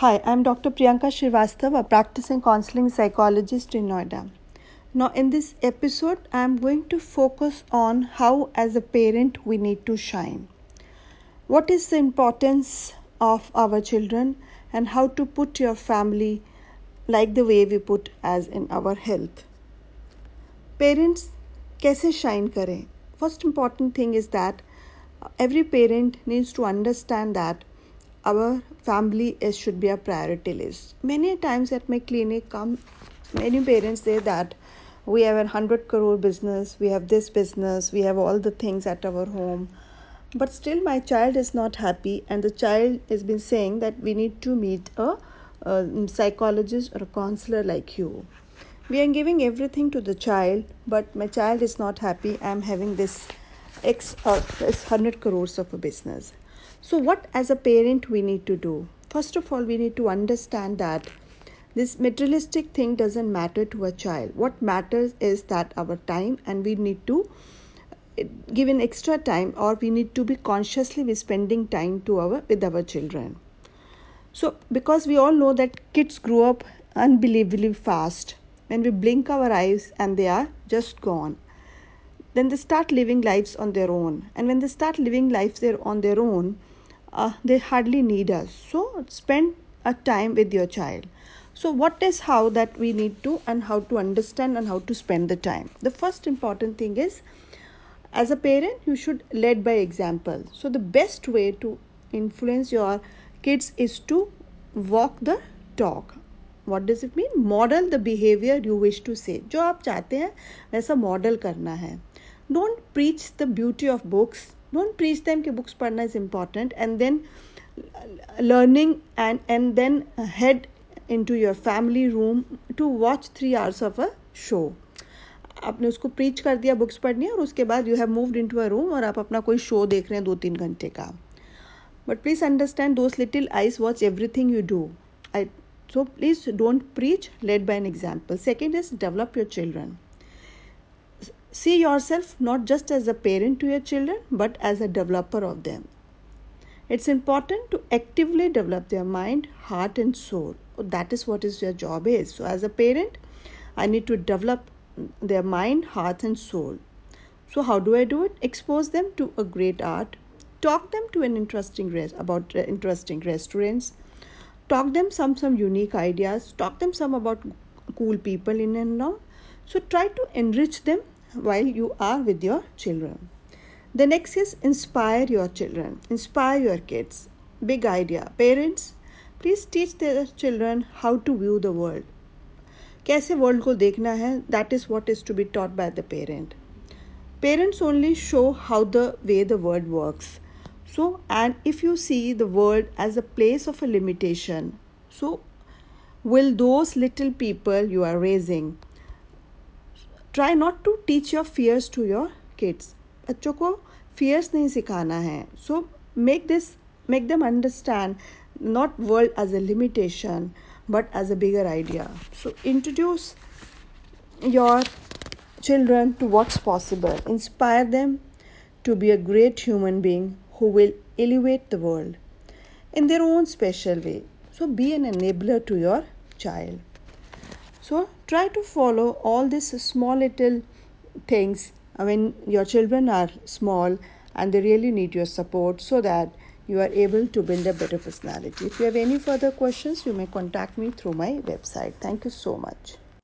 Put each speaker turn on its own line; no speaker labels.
Hi, I'm Dr. Priyanka Srivastava, a practicing counseling psychologist in Noida. Now, in this episode, I'm going to focus on how, as a parent, we need to shine. What is the importance of our children and how to put your family like the way we put as in our health. Parents, कैसे shine करें? First important thing is that every parent needs to understand that our family is should be a priority list. Many times at my clinic, come many parents say that we have a hundred crore business, we have this business, we have all the things at our home, but still my child is not happy, and the child has been saying that we need to meet a, a psychologist or a counselor like you. We are giving everything to the child, but my child is not happy. I am having this X or this hundred crores of a business so, what as a parent we need to do? First of all, we need to understand that this materialistic thing doesn't matter to a child. What matters is that our time, and we need to give an extra time, or we need to be consciously be spending time to our with our children. So, because we all know that kids grow up unbelievably fast, when we blink our eyes and they are just gone then they start living lives on their own and when they start living lives on their own uh, they hardly need us so spend a time with your child so what is how that we need to and how to understand and how to spend the time the first important thing is as a parent you should lead by example so the best way to influence your kids is to walk the talk what does it mean model the behavior you wish to say जो आप चाहते हैं वैसा model करना है don't preach the beauty of books Don't preach them कि books पढ़ना is important and then learning and and then head into your family room to watch three hours of a show आपने उसको preach कर दिया books पढ़नी और उसके बाद you have moved into a room और आप अपना कोई शो देख रहे हैं दो तीन घंटे का। But please understand those little eyes watch everything you do I so please don't preach led by an example second is develop your children See yourself not just as a parent to your children, but as a developer of them. It's important to actively develop their mind, heart, and soul. That is what is your job is. So, as a parent, I need to develop their mind, heart, and soul. So, how do I do it? Expose them to a great art. Talk them to an interesting res- about uh, interesting restaurants. Talk them some some unique ideas. Talk them some about cool people in and around. So try to enrich them while you are with your children. The next is inspire your children, inspire your kids. Big idea. Parents, please teach their children how to view the world. कैसे world को देखना है that is what is to be taught by the parent parents only show how the way the world works so and if you see the world as a place of a limitation so will those little people you are raising try not to teach your fears to your kids बच्चों को fears नहीं सिखाना है so make this make them understand not world as a limitation but as a bigger idea so introduce your children to what's possible inspire them to be a great human being who will elevate the world in their own special way so be an enabler to your child so try to follow all these small little things when your children are small and they really need your support so that you are able to build a better personality. If you have any further questions, you may contact me through my website. Thank you so much.